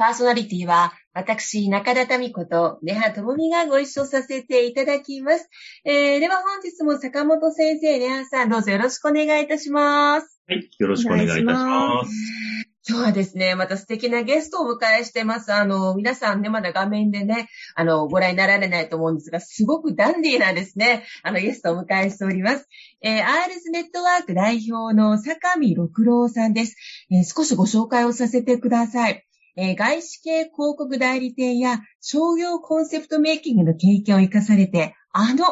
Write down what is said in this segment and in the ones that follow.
パーソナリティは、私、中田民子と根葉智美がご一緒させていただきます。えー、では本日も坂本先生、根葉さん、どうぞよろしくお願いいたします。はい、よろしくお願いいたします。今日はですね、また素敵なゲストをお迎えしてます。あの、皆さんね、まだ画面でね、あの、ご覧になられないと思うんですが、すごくダンディーなですね、あの、ゲストをお迎えしております。えー、RS ネットワーク代表の坂見六郎さんです。えー、少しご紹介をさせてください。えー、外資系広告代理店や商業コンセプトメイキングの経験を活かされて、あの、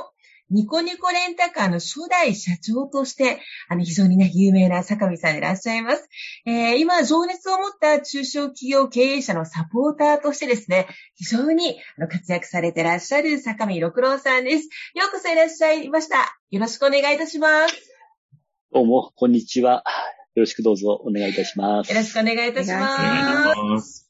ニコニコレンタカーの初代社長として、あの、非常にね、有名な坂見さんでいらっしゃいます。えー、今、情熱を持った中小企業経営者のサポーターとしてですね、非常に活躍されていらっしゃる坂見六郎さんです。ようこそいらっしゃいました。よろしくお願いいたします。どうも、こんにちは。よろしくどうぞお願いいたします。よろしくお願いいたします。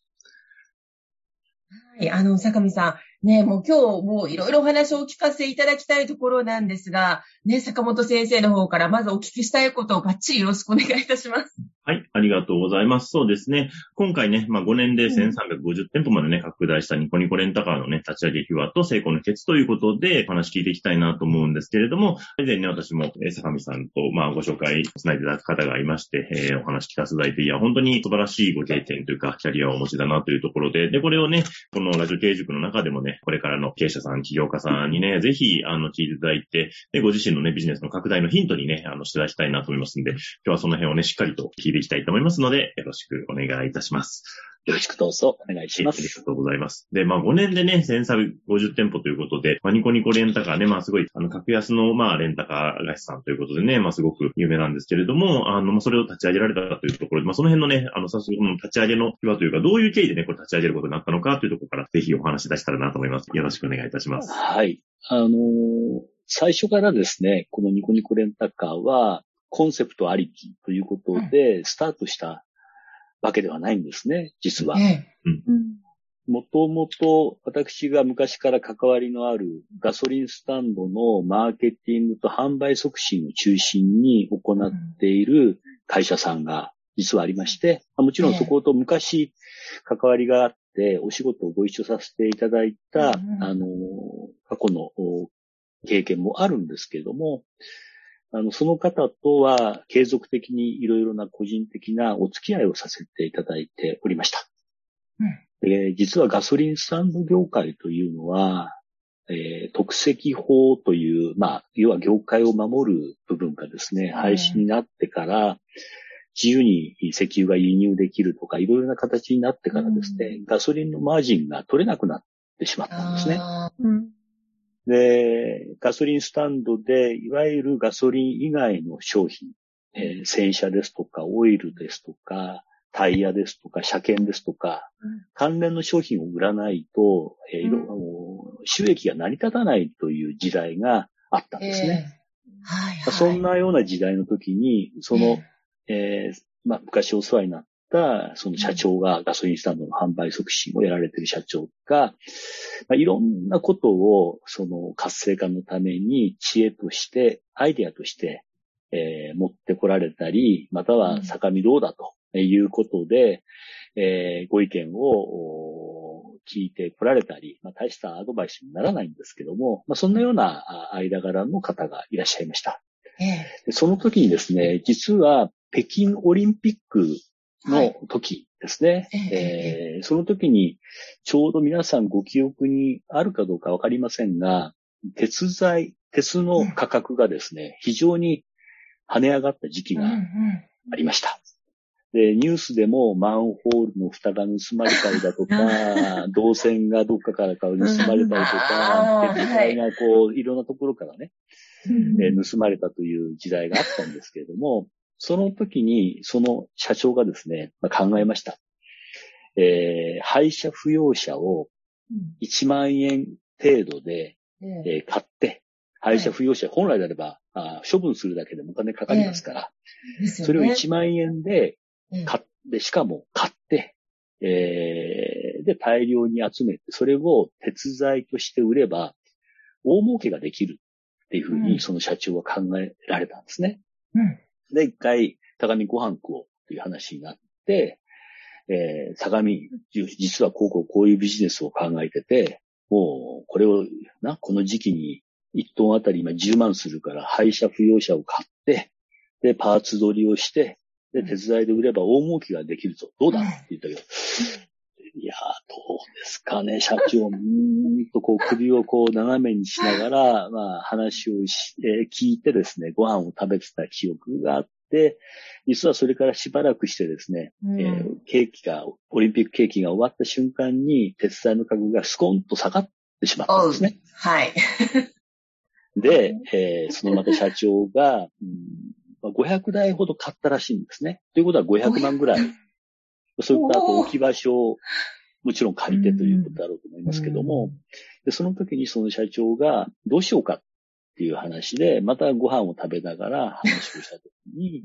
はい、あの、坂見さん、ね、もう今日もういろいろお話をお聞かせいただきたいところなんですが、ね、坂本先生の方からまずお聞きしたいことをバッチリよろしくお願いいたします。はい、ありがとうございます。そうですね。今回ね、まあ5年で1350店舗までね、拡大したニコニコレンタカーのね、立ち上げ秘話と成功のケツということで、お話聞いていきたいなと思うんですけれども、以前ね、私も、え坂見さんと、まあご紹介つないでいただく方がいまして、えー、お話聞かせていただいて、いや、本当に素晴らしいご経験というか、キャリアをお持ちだなというところで、で、これをね、このラジオ経営塾の中でもね、ねこれからの経営者さん、起業家さんにね、ぜひ、あの、聞いていただいて、で、ご自身のね、ビジネスの拡大のヒントにね、あの、していただきたいなと思いますんで、今日はその辺をね、しっかりと聞いていきたいと思いますの、でよろしくお願いいたします。よろしくどうぞお願いします。ありがとうございます。で、まあ5年でね、1350店舗ということで、まあニコニコレンタカーね、まあすごい、あの、格安の、まあレンタカー会社さんということでね、まあすごく有名なんですけれども、あの、それを立ち上げられたというところで、まあその辺のね、あの、早速、立ち上げの秘話というか、どういう経緯でね、これ立ち上げることになったのかというところから、ぜひお話し出したらなと思います。よろしくお願いいたします。はい。あのー、最初からですね、このニコニコレンタカーは、コンセプトありきということで、スタートしたわけではないんですね、実は。もともと私が昔から関わりのあるガソリンスタンドのマーケティングと販売促進を中心に行っている会社さんが実はありまして、もちろんそこと昔関わりがあってお仕事をご一緒させていただいた、あの、過去の経験もあるんですけれども、あの、その方とは継続的にいろいろな個人的なお付き合いをさせていただいておりました。うん、で実はガソリンスタンド業界というのは、えー、特席法という、まあ、要は業界を守る部分がですね、廃止になってから、自由に石油が輸入できるとか、いろいろな形になってからですね、うん、ガソリンのマージンが取れなくなってしまったんですね。うんで、ガソリンスタンドで、いわゆるガソリン以外の商品、えー、洗車ですとか、オイルですとか、タイヤですとか、車検ですとか、うん、関連の商品を売らないと、えー、うん、収益が成り立たないという時代があったんですね。えー。はいはい、そんなような時代の時に、その、えー、まあ、昔お世話になった、その社長が、ガソリンスタンドの販売促進をやられている社長が、まあ、いろんなことを、その活性化のために知恵として、アイデアとして、えー、持ってこられたり、または坂見どうだということで、えー、ご意見を聞いてこられたり、まあ、大したアドバイスにならないんですけども、まあ、そんなような間柄の方がいらっしゃいました。えー、その時にですね、実は北京オリンピックの時ですね。はい、えー、その時に、ちょうど皆さんご記憶にあるかどうかわかりませんが、鉄材、鉄の価格がですね、非常に跳ね上がった時期がありました。で、ニュースでもマンホールの蓋が盗まれたりだとか、銅線がどっかからか盗まれたりとか、鉄材がこう、い。ろんなところからね、えー、盗まれたという時代があったんですけれども、その時に、その社長がですね、まあ、考えました。えー、廃車不要車を1万円程度で、えー、買って、廃車不要車、本来であればあ処分するだけでもお金かかりますから、それを1万円で買って、しかも買って、えー、で、大量に集めて、それを鉄材として売れば、大儲けができるっていうふうに、その社長は考えられたんですね。うん、で、一回、高見ご飯食おうという話になって、えー、相模、実はこうこうこういうビジネスを考えてて、もう、これを、な、この時期に1トンあたり今10万するから、廃車不要車を買って、で、パーツ取りをして、で、手伝いで売れば大儲けができるぞ。どうだ？って言ったけど、いやどうですかね、社長、うんとこう首をこう斜めにしながら、まあ話をし、えー、聞いてですね、ご飯を食べてた記憶があって、実はそれからしばらくしてですね、うん、えー、ケーキが、オリンピックケーキが終わった瞬間に、鉄材の価格がスコンと下がってしまったんですね。はい。で、えー、そのまた社長が、うん500台ほど買ったらしいんですね。ということは500万ぐらい。そういったと置き場所をもちろん借りてということだろうと思いますけども、でその時にその社長がどうしようかっていう話で、またご飯を食べながら話をした時に、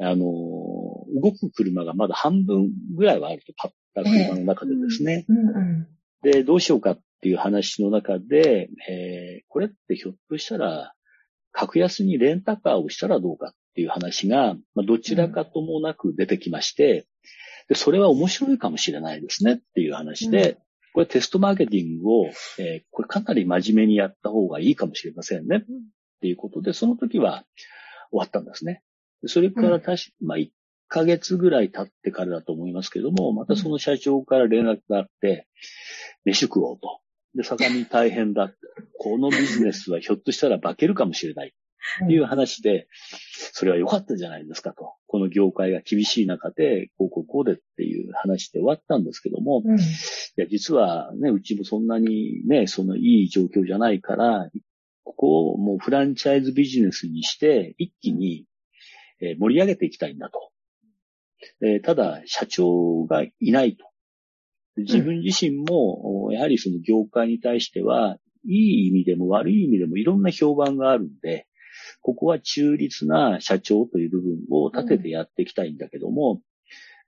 あの、動く車がまだ半分ぐらいはあると、買った車の中でですね。で、どうしようかっていう話の中で、えー、これってひょっとしたら、格安にレンタカーをしたらどうかっていう話が、まあ、どちらかともなく出てきまして、で、それは面白いかもしれないですねっていう話で、うん、これテストマーケティングを、えー、これかなり真面目にやった方がいいかもしれませんねっていうことで、その時は終わったんですね。それから確か、まあ、1ヶ月ぐらい経ってからだと思いますけども、またその社長から連絡があって、飯食おうと。で、坂見大変だ。このビジネスはひょっとしたら化けるかもしれない。っていう話で、それは良かったじゃないですかと。この業界が厳しい中で、こうこうこうでっていう話で終わったんですけども、うん、いや実はね、うちもそんなにね、そのいい状況じゃないから、ここをもうフランチャイズビジネスにして、一気に盛り上げていきたいんだと。ただ、社長がいないと。自分自身も、やはりその業界に対しては、いい意味でも悪い意味でもいろんな評判があるんで、ここは中立な社長という部分を立ててやっていきたいんだけども、うん、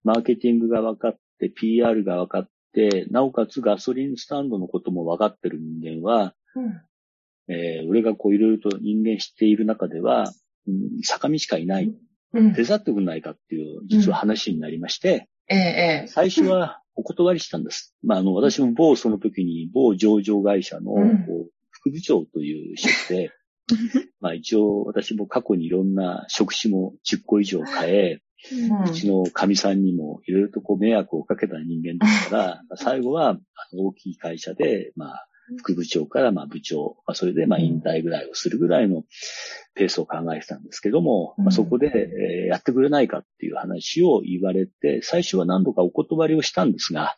マーケティングが分かって、PR が分かって、なおかつガソリンスタンドのことも分かってる人間は、うん、えー、俺がこういろいろと人間知っている中では、うん、坂道しかいない。うん、手伝ってくんないかっていう、実は話になりまして、ええ、最初はお断りしたんです。まあ、あの、私も某その時に某上場会社の、副部長という職で、まあ一応私も過去にいろんな職種も10個以上変え、うちの神さんにもいろいろとこう迷惑をかけた人間ですから、最後は大きい会社で、まあ、副部長からまあ部長、まあ、それでまあ引退ぐらいをするぐらいのペースを考えてたんですけども、まあ、そこで、えやってくれないかっていう話を言われて、最初は何度かお断りをしたんですが、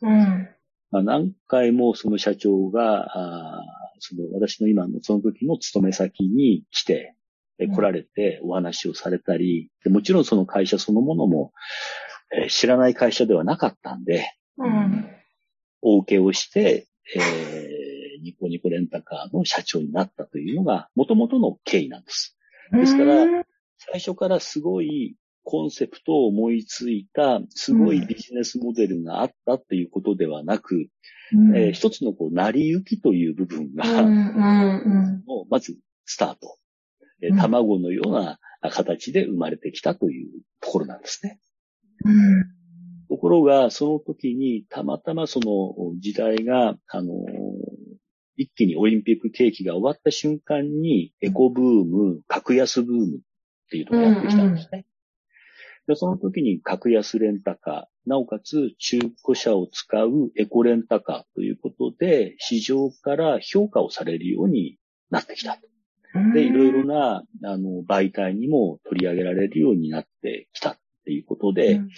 まあ、何回もその社長が、あその私の今のその時の勤め先に来て、来られてお話をされたり、でもちろんその会社そのものも、えー、知らない会社ではなかったんで、うん、お受けをして、えー、ニコニコレンタカーの社長になったというのが元々の経緯なんです。ですから、最初からすごいコンセプトを思いついた、すごいビジネスモデルがあったということではなく、うん、えー、一つのこう、成り行きという部分が、うんうんうん、まずスタート、えー、卵のような形で生まれてきたというところなんですね。うん、ところが、その時にたまたまその時代が、あのー、一気にオリンピック景気が終わった瞬間に、エコブーム、格安ブームっていうのがやってきたんですね。でその時に格安レンタカなおかつ中古車を使うエコレンタカーということで、市場から評価をされるようになってきたと。で、いろいろな、あの、媒体にも取り上げられるようになってきたっていうことで、うん、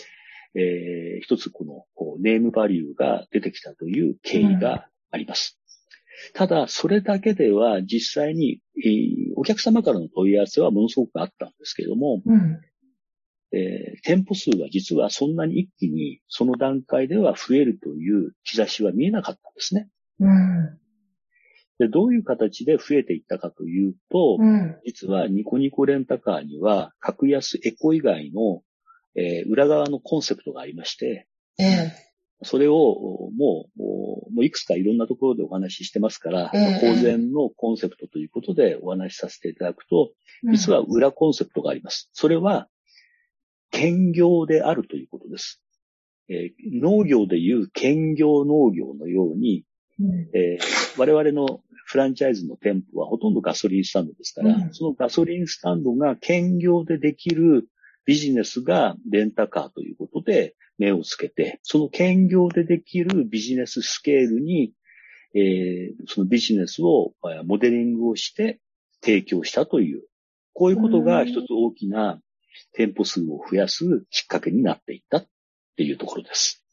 えー、一つこのこうネームバリューが出てきたという経緯があります。うん、ただ、それだけでは実際に、えー、お客様からの問い合わせはものすごくあったんですけれども、うんえー、店舗数は実はそんなに一気にその段階では増えるという兆しは見えなかったんですね。うん、でどういう形で増えていったかというと、うん、実はニコニコレンタカーには格安エコ以外の、えー、裏側のコンセプトがありまして、えー、それをもう、もういくつかいろんなところでお話ししてますから、えー、公然のコンセプトということでお話しさせていただくと、実は裏コンセプトがあります。それは、兼業であるということです。えー、農業でいう兼業農業のように、うん、えー、我々のフランチャイズの店舗はほとんどガソリンスタンドですから、うん、そのガソリンスタンドが兼業でできるビジネスがレンタカーということで目をつけて、その兼業でできるビジネススケールに、えー、そのビジネスをモデリングをして提供したという、こういうことが一つ大きな店舗数を増やすきっかけになっていったっていうところです。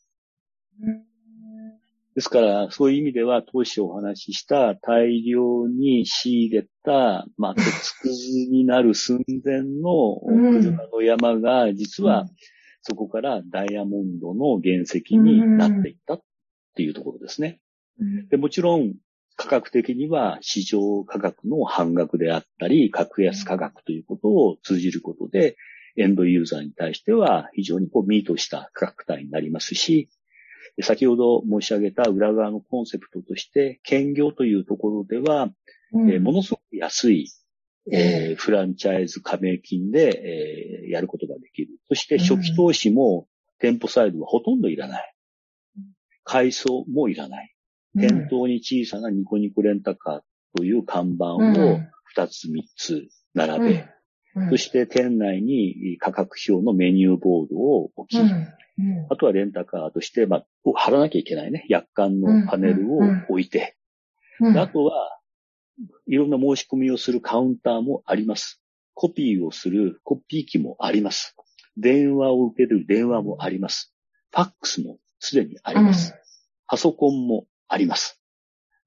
ですから、そういう意味では、当初お話しした大量に仕入れた、まあ、鉄くずになる寸前の車の山が、実は、そこからダイヤモンドの原石になっていったっていうところですね。でもちろん、価格的には市場価格の半額であったり、格安価格ということを通じることで、エンドユーザーに対しては非常にこうミートした価格帯になりますし、先ほど申し上げた裏側のコンセプトとして、兼業というところでは、うん、えー、ものすごく安い、えー、フランチャイズ加盟金で、えー、やることができる。そして初期投資も店舗サイドはほとんどいらない。改装もいらない。店頭に小さなニコニコレンタカーという看板を2つ3つ並べ、うん、そして店内に価格表のメニューボードを置き、うん。あとはレンタカーとして、まあ、貼らなきゃいけないね、約款のパネルを置いて、あとは、いろんな申し込みをするカウンターもあります。コピーをするコピー機もあります。電話を受ける電話もあります。ファックスもすでにあります。パソコンもあります。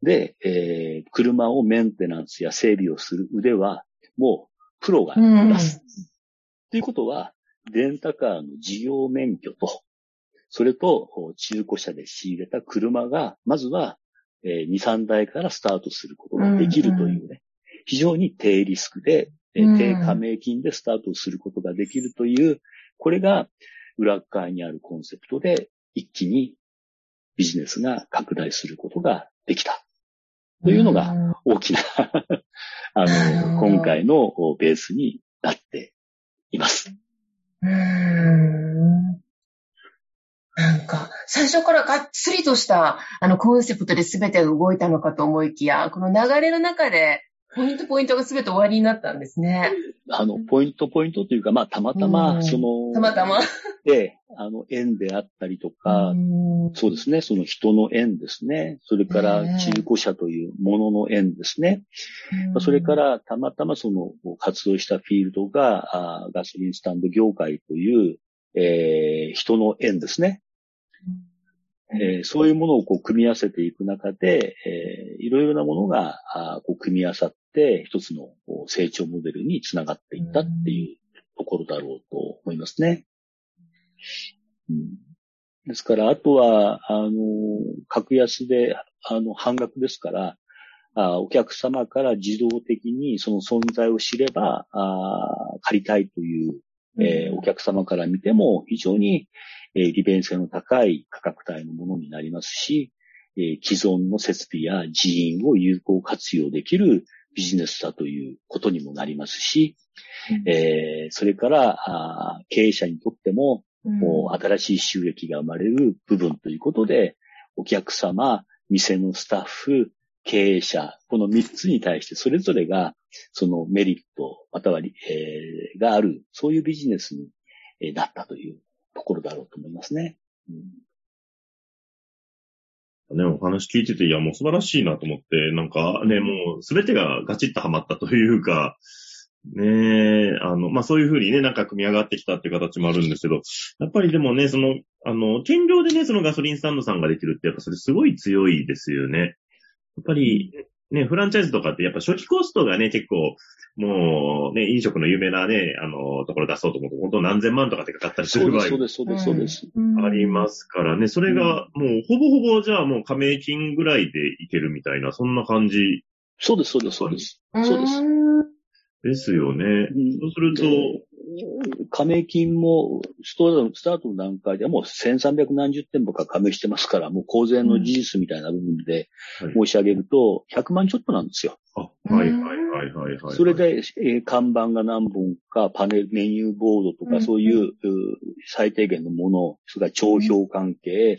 で、えー、車をメンテナンスや整備をする。腕は、もうプロがいます。ということは、レンタカーの事業免許と、それと中古車で仕入れた車が、まずは2、3台からスタートすることができるというね、非常に低リスクで、低加盟金でスタートすることができるという、これが裏側にあるコンセプトで一気にビジネスが拡大することができた。というのが大きな あの、今回のベースになっています。うん。なんか、最初からがっつりとした、あの、コンセプトで全てが動いたのかと思いきや、この流れの中で、ポイントポイントが全て終わりになったんですね。あの、ポイントポイントというか、まあ、たまたま、その、たまたま。で、あの、縁であったりとか、そうですね、その人の縁ですね。それから、中古車というものの縁ですね。それから、たまたまその、活動したフィールドが、ガソリンスタンド業界という、えー、人の縁ですね。えー、そういうものをこう組み合わせていく中で、えー、いろいろなものがあこう組み合わさって一つの成長モデルにつながっていったっていうところだろうと思いますね。うん、ですから、あとは、あの、格安で、あの、半額ですから、あお客様から自動的にその存在を知れば、あ借りたいという、えー、お客様から見ても非常に、え利便性の高い価格帯のものになりますし、え既存の設備や人員を有効活用できるビジネスだということにもなりますし、うん、えー、それからあ経営者にとっても、もう新しい収益が生まれる部分ということで、お客様、店のスタッフ、経営者、この3つに対してそれぞれがそのメリット、または、えー、がある、そういうビジネスになったというところだろうと思いますね。ね、お話聞いてて、いや、もう素晴らしいなと思って、なんかね、もうすべてがガチッとハマったというか、ねえ、あの、まあ、そういうふうにね、なんか組み上がってきたっていう形もあるんですけど、やっぱりでもね、その、あの、兼業でね、そのガソリンスタンドさんができるって、やっぱそれすごい強いですよね。やっぱり、ね、フランチャイズとかってやっぱ初期コストがね、結構、もうね、飲食の有名なね、あの、ところ出そうと思うと、本当何千万とかってかかったりする場合そうです、そうです、そうです。ありますからね、それがもうほぼほぼじゃあもう加盟金ぐらいでいけるみたいな、そんな感じ。そうです、そうです、そうです。そうです。ですよね。そうすると、加盟金もストートの段階ではもう1300何十店舗か加盟してますから、もう公然の事実みたいな部分で申し上げると、100万ちょっとなんですよ。あ、はいはいはいはいはい。それで、えー、看板が何本か、パネル、メニューボードとか、そういう、最低限のもの、それから帳票関係、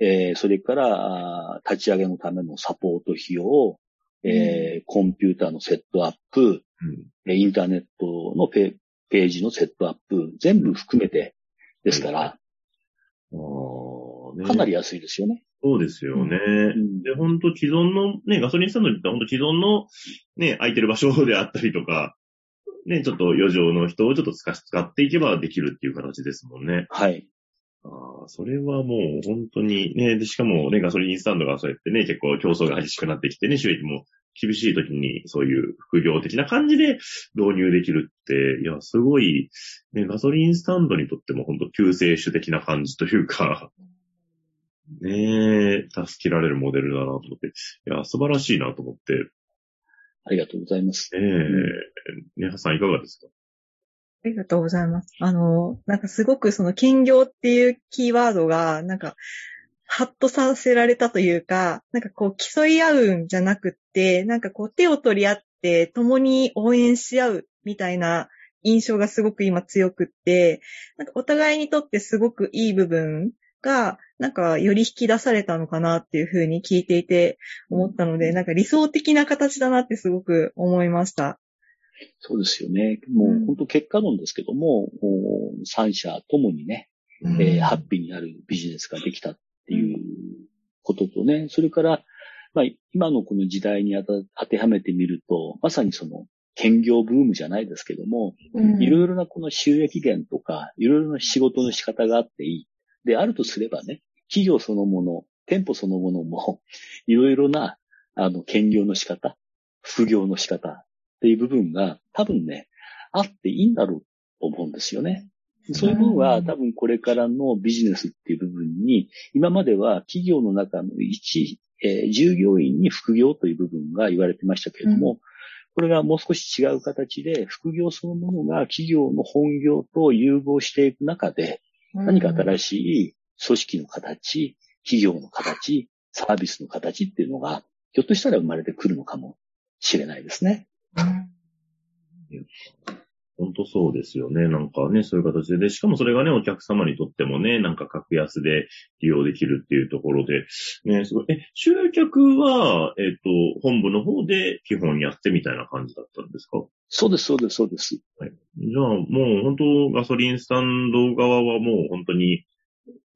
えー、それから立ち上げのためのサポート費用、えー、コンピューターのセットアップ、うん、インターネットのペページのセットアップ、全部含めてですから、かなり安いですよね。そうですよね。うん、で、本当既存のね、ガソリンスタンドに行ったら本当既存のね、空いてる場所であったりとか、ね、ちょっと余剰の人をちょっと使っていけばできるっていう形ですもんね。はい。ああ、それはもう本当にね、で、しかもね、ガソリンスタンドがそうやってね、結構競争が激しくなってきてね、収益も厳しい時にそういう副業的な感じで導入できるって、いや、すごい、ね、ガソリンスタンドにとっても本当救世主的な感じというか、ねえ、助けられるモデルだなと思って、いや、素晴らしいなと思って。ありがとうございます。ええー、ねはさんいかがですか？ありがとうございます。あの、なんかすごくその兼業っていうキーワードが、なんか、ハッとさせられたというか、なんかこう競い合うんじゃなくって、なんかこう手を取り合って共に応援し合うみたいな印象がすごく今強くって、なんかお互いにとってすごくいい部分が、なんかより引き出されたのかなっていうふうに聞いていて思ったので、なんか理想的な形だなってすごく思いました。そうですよね。もう本当結果論ですけども、もう3社ともにね、うん、えー、ハッピーになるビジネスができたっていうこととね、それから、まあ、今のこの時代に当てはめてみると、まさにその、兼業ブームじゃないですけども、いろいろなこの収益源とか、いろいろな仕事の仕方があっていい。で、あるとすればね、企業そのもの、店舗そのものも、いろいろな、あの、兼業の仕方、副業の仕方っていう部分が多分ね、あっていいんだろうと思うんですよね。そういう分は多分これからのビジネスっていう部分に、今までは企業の中の一、えー、従業員に副業という部分が言われてましたけれども、うん、これがもう少し違う形で、副業そのものが企業の本業と融合していく中で、何か新しい組織の形、企業の形、サービスの形っていうのが、ひょっとしたら生まれてくるのかもしれないですね。うん本当そうですよね。なんかね、そういう形で。で、しかもそれがね、お客様にとってもね、なんか格安で利用できるっていうところで、ね、すごい。え、集客は、えっ、と、本部の方で基本やってみたいな感じだったんですか？そうです、そうです、そうです。はい。じゃあ、もう本当ガソリンスタンド側はもう本当に、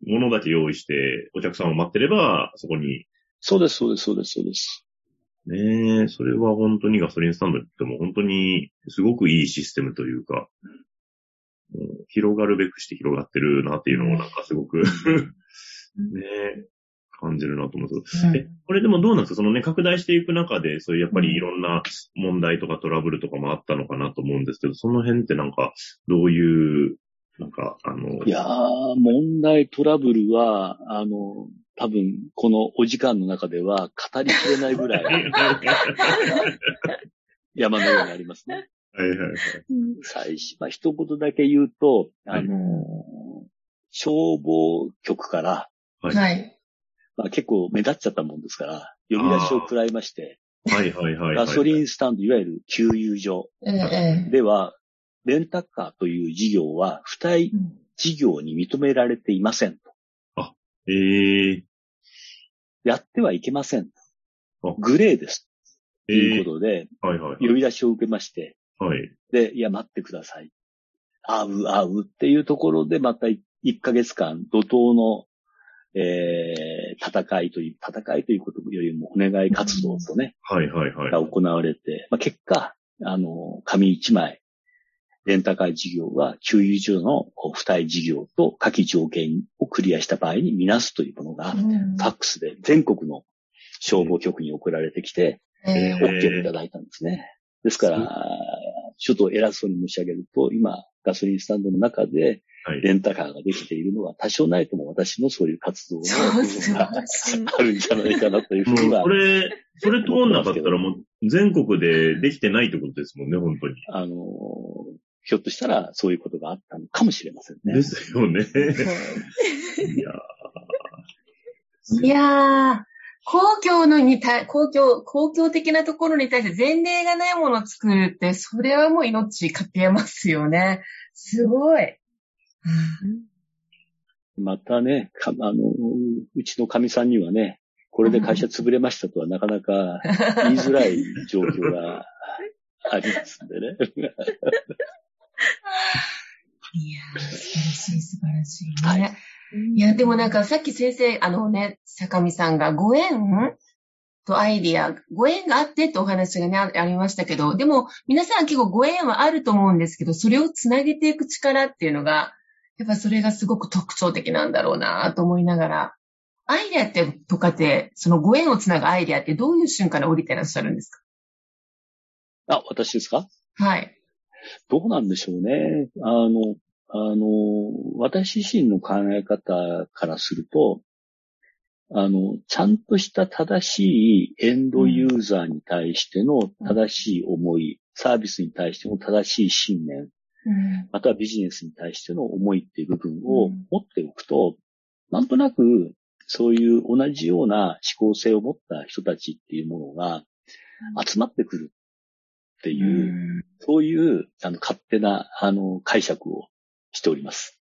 物だけ用意して、お客さんを待ってれば、そこに。そうです、そうです、そうです、そうです。ね。え、それは本当にガソリンスタンドっても本当にすごくいいシステムというか、う広がるべくして広がってるなっていうのをなんかすごく ねえ、感じるなと思うんです。けど、うん、え、これでもどうなんですか？そのね、拡大していく中で、そういうやっぱりいろんな問題とかトラブルとかもあったのかなと思うんですけど、その辺ってなんか、どういう、なんか、あの。いやー、問題トラブルは、あの、多分、このお時間の中では語りきれないぐらい、山のようにありますね。はいはいはい。最初、まあ、一言だけ言うと、あの、はい、消防局から、はい。まあ、結構目立っちゃったもんですから、呼び出しを食らいまして、はいはいはい、ガソリンスタンド、いわゆる給油所では、レンタカーという事業は、付帯事業に認められていませんと。ええー、やってはいけません。グレーです。ということで、えー、はいはい、はい、呼び出しを受けまして、はい。で、いや、待ってください。会う、会うっていうところで、また1ヶ月間、怒涛のえー、戦いという、戦いということよりもお願い活動とね、はいはいはい。が行われて、まあ、結果、あの、紙一枚、レンタカー事業は、給油所の付帯事業と下記条件をクリアした場合に見なすというものが、ファックスで全国の消防局に送られてきて、えー、OK をいただいたんですね。ですから、ちょっと偉そうに申し上げると、今、ガソリンスタンドの中で、レンタカーができているのは、多少ないとも私のそういう活動の部分があるんじゃないかなというふうには。これ、それ通んなかったらもう全国でできてないってことですもんね、本当に。あの、ひょっとしたらそういうことがあったのかもしれませんね。ですよね。いやー。いやー。公共のに対、公共、公共的なところに対して前例がないものを作るって、それはもう命かけますよね。すごい。またね、あの、うちの神さんにはね、これで会社潰れましたとはなかなか言いづらい状況がありますんでね。いやー、素晴らしい、素晴らしいね。はいいや、でもなんかさっき先生、あのね、坂見さんがご縁？とアイディア、ご縁があってってお話がね、ありましたけど、でも皆さん結構ご縁はあると思うんですけど、それをつなげていく力っていうのが、やっぱそれがすごく特徴的なんだろうなと思いながら、アイデアってとかって、そのご縁をつなぐアイデアってどういう瞬間で降りてらっしゃるんですか？あ、私ですか？はい。どうなんでしょうね。あの、あの、私自身の考え方からすると、あの、ちゃんとした正しいエンドユーザーに対しての正しい思い、うん、サービスに対しての正しい信念、うん、またはビジネスに対しての思いっていう部分を持っておくと、うん、なんとなくそういう同じような思考性を持った人たちっていうものが集まってくるっていう、そういうあの勝手なあの解釈をしております。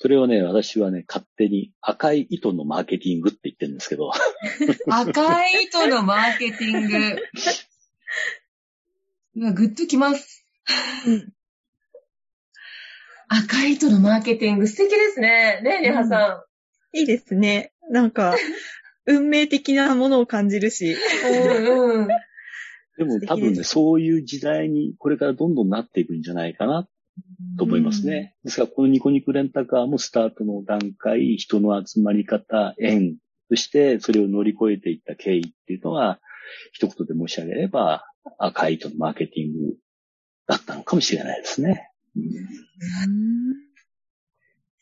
それをね、私はね、勝手に赤い糸のマーケティングって言ってるんですけど。赤い糸のマーケティング。今、グッときます。赤い糸のマーケティング、素敵ですね。ね、リハさん。いいですね。なんか、運命的なものを感じるし。うんうん、でも多分ね、そういう時代にこれからどんどんなっていくんじゃないかなと思いますね。ですから、このニコニコレンタカーもスタートの段階、人の集まり方、縁、そしてそれを乗り越えていった経緯っていうのは、一言で申し上げれば、赤い糸のマーケティングだったのかもしれないですね。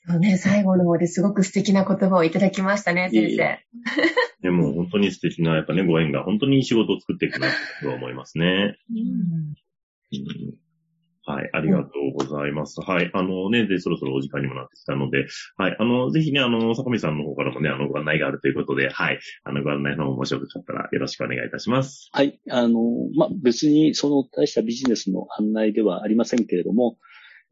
そうね、最後の方ですごく素敵な言葉をいただきましたね、先生。でも本当に素敵な、やっぱね、ご縁が本当にいい仕事を作っていくなと思いますね。うんうんはい、ありがとうございます。はい、あのね、で、そろそろお時間にもなってきたので、はい、あの、ぜひね、あの、坂見さんの方からもね、あの、ご案内があるということで、はい、あの、ご案内の方もしよかったらよろしくお願いいたします。はい、あの、ま、別にその大したビジネスの案内ではありませんけれども、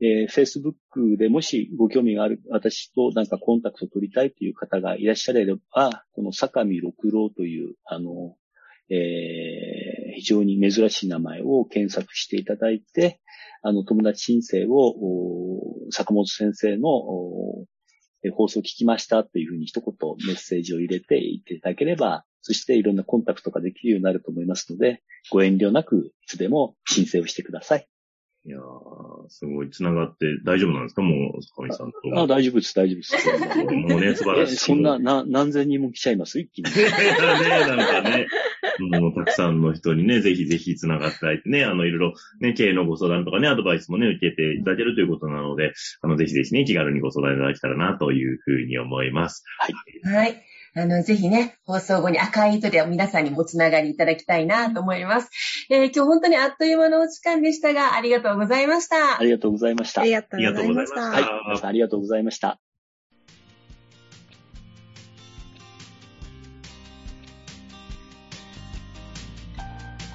えー、Facebook でもしご興味がある、私となんかコンタクトを取りたいという方がいらっしゃれば、この坂見六郎という、あの、えー、非常に珍しい名前を検索していただいて、あの、友達申請を、坂本先生の放送を聞きましたというふうに一言メッセージを入れていっていただければ、そしていろんなコンタクトができるようになると思いますので、ご遠慮なくいつでも申請をしてください。いやー、すごい繋がって大丈夫なんですか？もう、坂上さんと。あ大丈夫です、大丈夫です。もうね、素晴らしい。そんな、な、何千人も来ちゃいます？一気に。ね、なんかね。もうたくさんの人にね、ぜひぜひ繋がっていただいてね、あの、いろいろね、経営のご相談とかね、アドバイスもね、受けていただけるということなので、あの、ぜひぜひね、気軽にご相談いただけたらな、というふうに思います。はい。はい。あの、ぜひね、放送後に赤い糸で皆さんにもつながりいただきたいなと思います。えー、今日本当にあっという間のお時間でしたが、ありがとうございました。ありがとうございました。ありがとうございました。はい。ありがとうございました。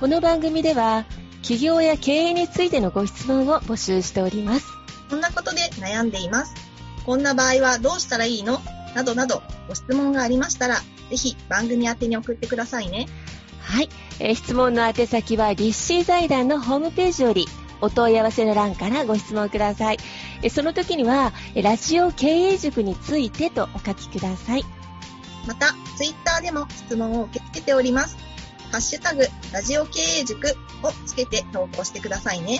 この番組では企業や経営についてのご質問を募集しております。こんなことで悩んでいます。こんな場合はどうしたらいいの？などなどご質問がありましたら、ぜひ番組宛てに送ってくださいね。はい。えー、質問の宛先は立志財団のホームページより、お問い合わせの欄からご質問ください。その時には、ラジオ経営塾についてとお書きください。また、ツイッターでも質問を受け付けております。ハッシュタグ、ラジオ経営塾をつけて投稿してくださいね。